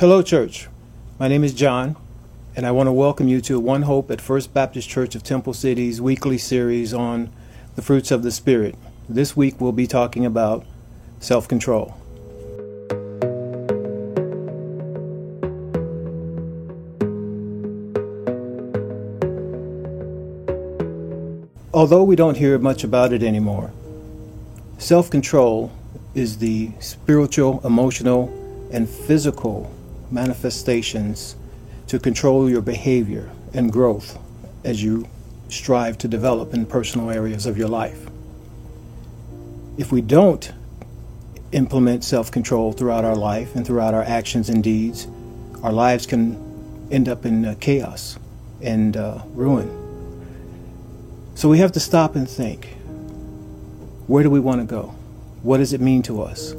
Hello, church. My name is John, and I want to welcome you to One Hope at First Baptist Church of Temple City's weekly series on the fruits of the Spirit. This week we'll be talking about self control. Although we don't hear much about it anymore, self control is the spiritual, emotional, and physical manifestations to control your behavior and growth as you strive to develop in personal areas of your life. If we don't implement self control throughout our life and throughout our actions and deeds, our lives can end up in uh, chaos and uh, ruin. So we have to stop and think where do we want to go? What does it mean to us?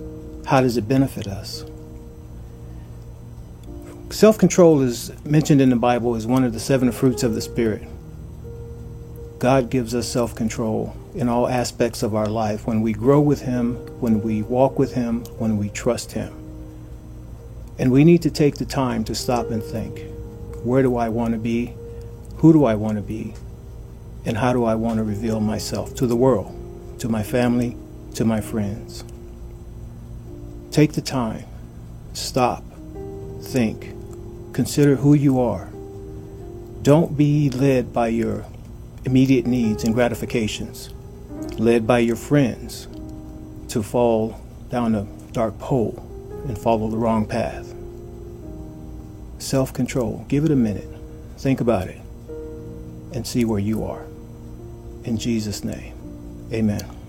How does it benefit us? Self control is mentioned in the Bible as one of the seven fruits of the Spirit. God gives us self control in all aspects of our life when we grow with Him, when we walk with Him, when we trust Him. And we need to take the time to stop and think where do I want to be? Who do I want to be? And how do I want to reveal myself to the world, to my family, to my friends? Take the time, stop, think, consider who you are. Don't be led by your immediate needs and gratifications, led by your friends to fall down a dark hole and follow the wrong path. Self control. Give it a minute. Think about it and see where you are. In Jesus' name, amen.